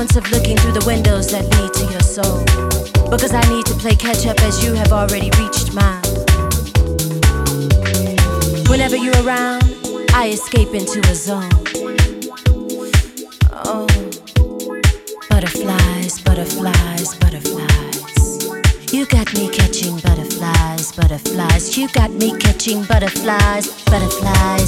balance of looking through the windows that lead to your soul. Because I need to play catch up as you have already reached mine. Whenever you're around, I escape into a zone. Oh, butterflies, butterflies, butterflies. You got me catching butterflies, butterflies. You got me catching butterflies, butterflies.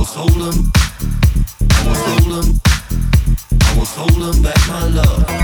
was holding, I was holding, I was holding back my love.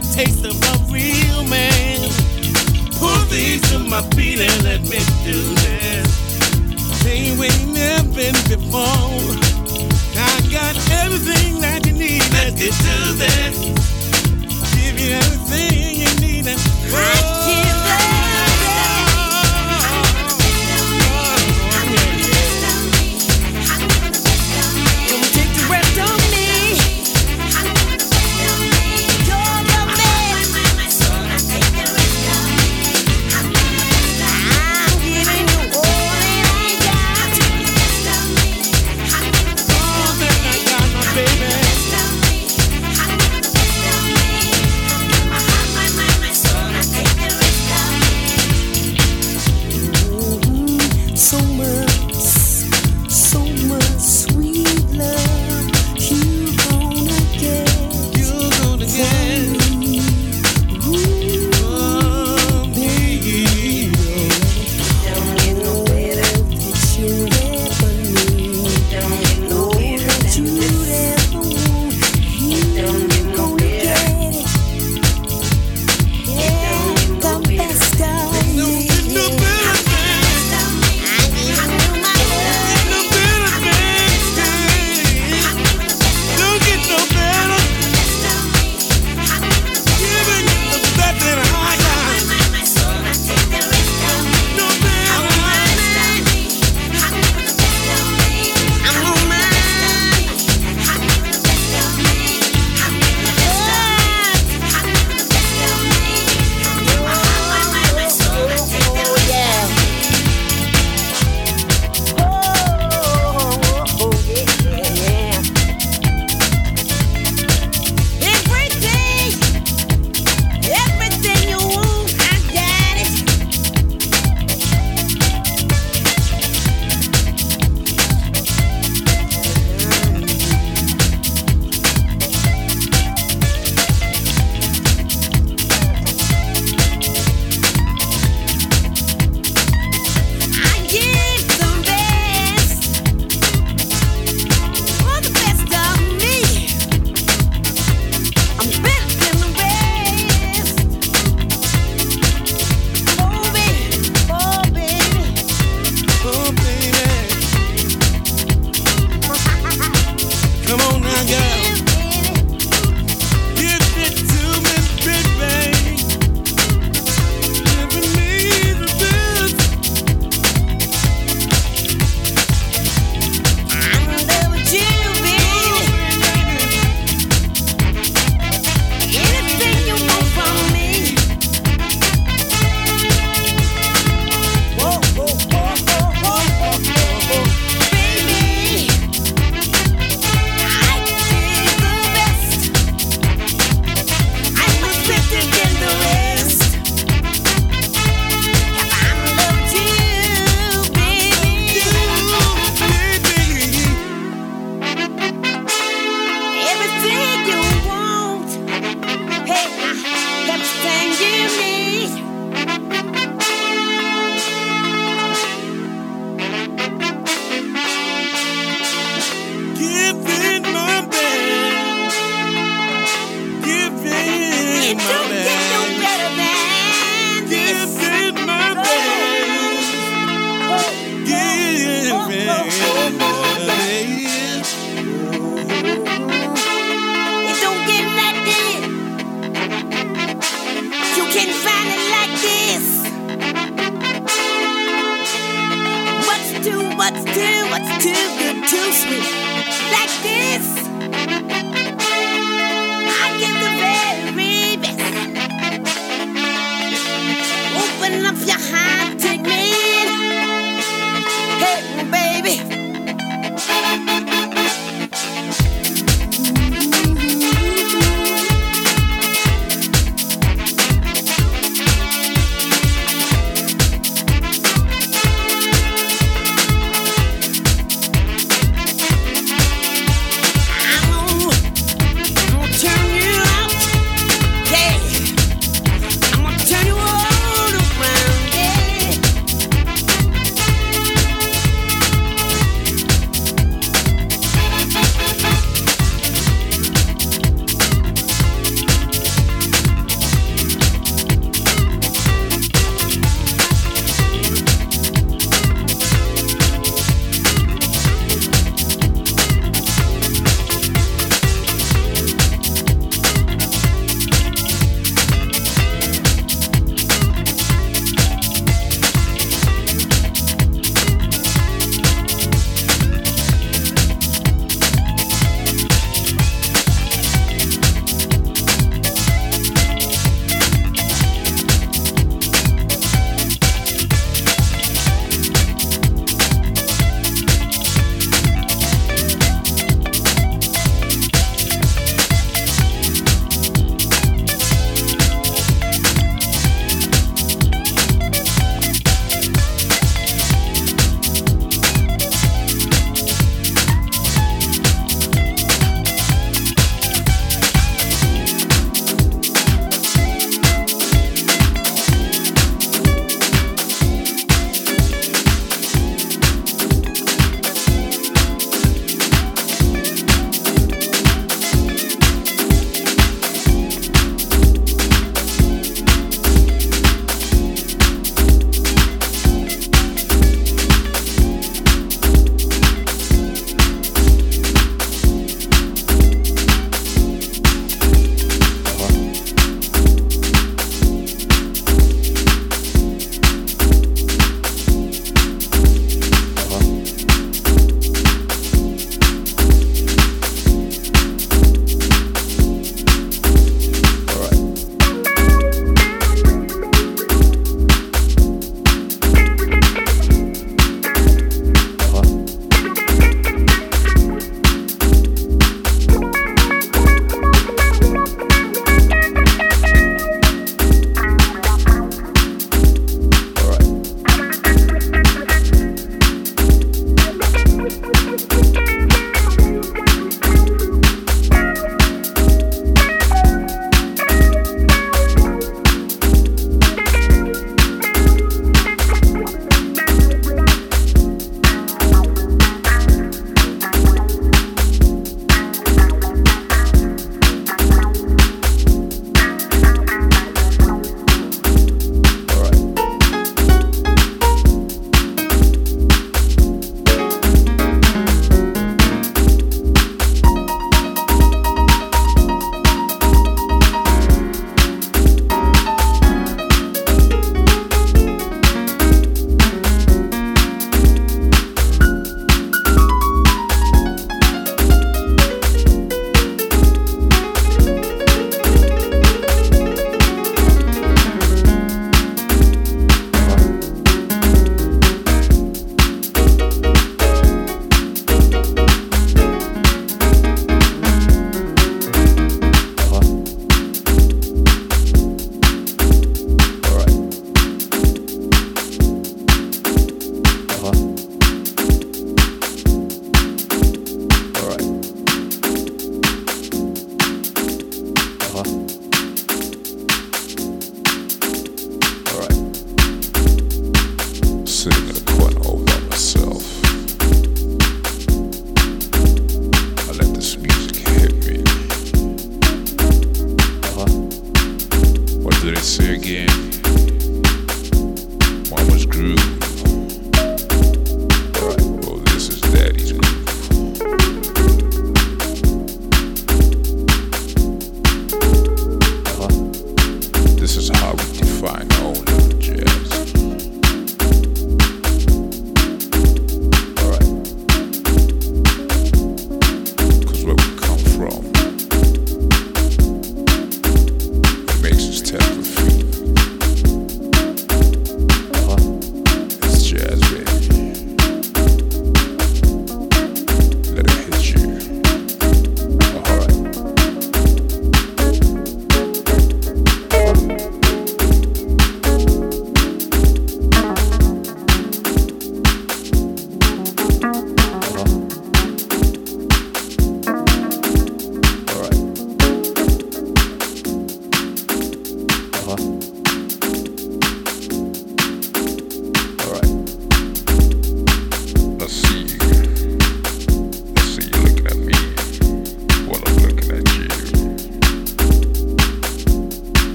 The taste of a real man, pull these to my feet and let me do this. Thing we never been before. I got everything that you need. Let's get to this. Give you everything you need and oh.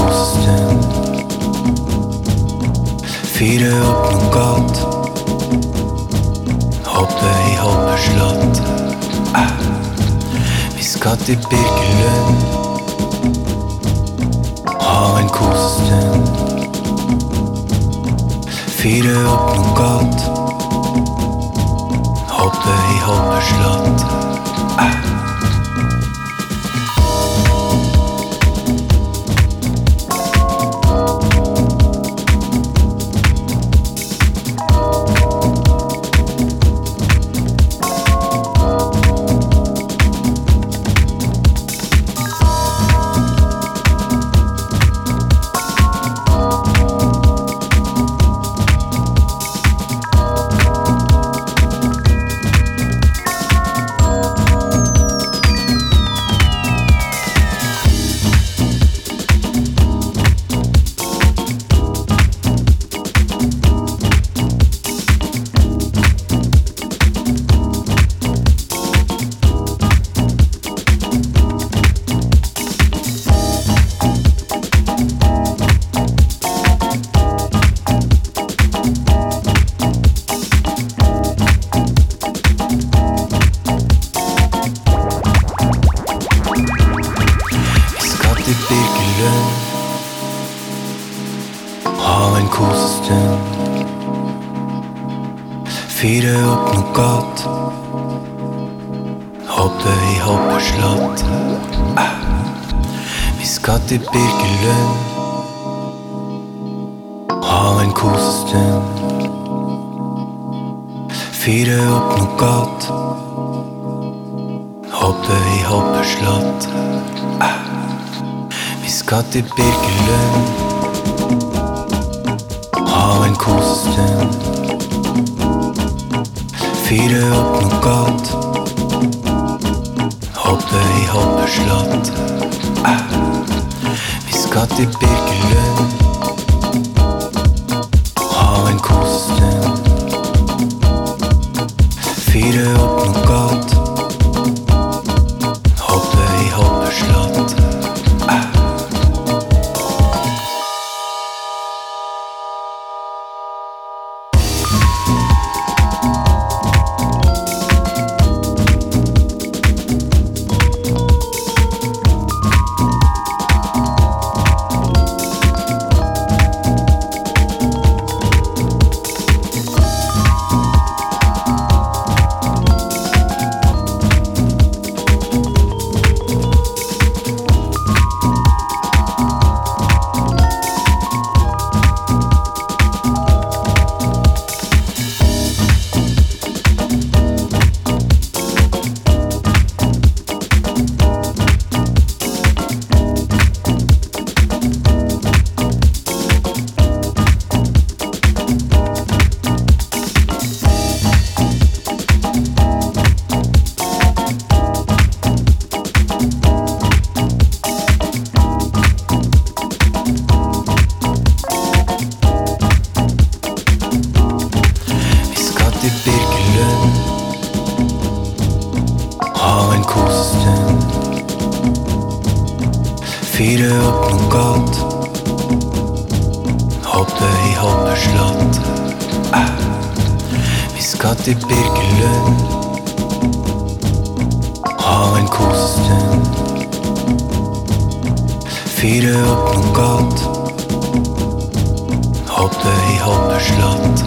Kosestund. Fyre opp noen gat. Hoppe i hoppeslott. Vi skal til Birkelund. Ha en kosestund. Fyre opp noen gat. Hoppe i hoppeslott. Eh. Til Birkelund. Ha en kosestund. Fyre opp noe godt. Hoppe i hoppeslott. Vi skal til Birkelund. Skal til Birkelund. Ha en kosestund. Fyre opp noe gat. Hoppe i hoppeslott.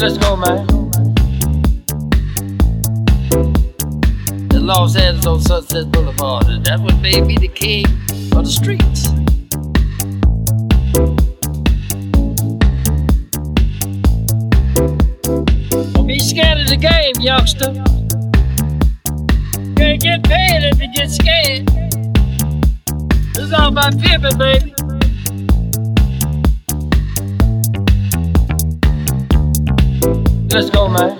Let's go, man. In Los Angeles on Sunset Boulevard, and that would make me the king of the streets. Don't be scared of the game, youngster. Can't get paid if you get scared. It's all about pimping, baby. Let's go, man.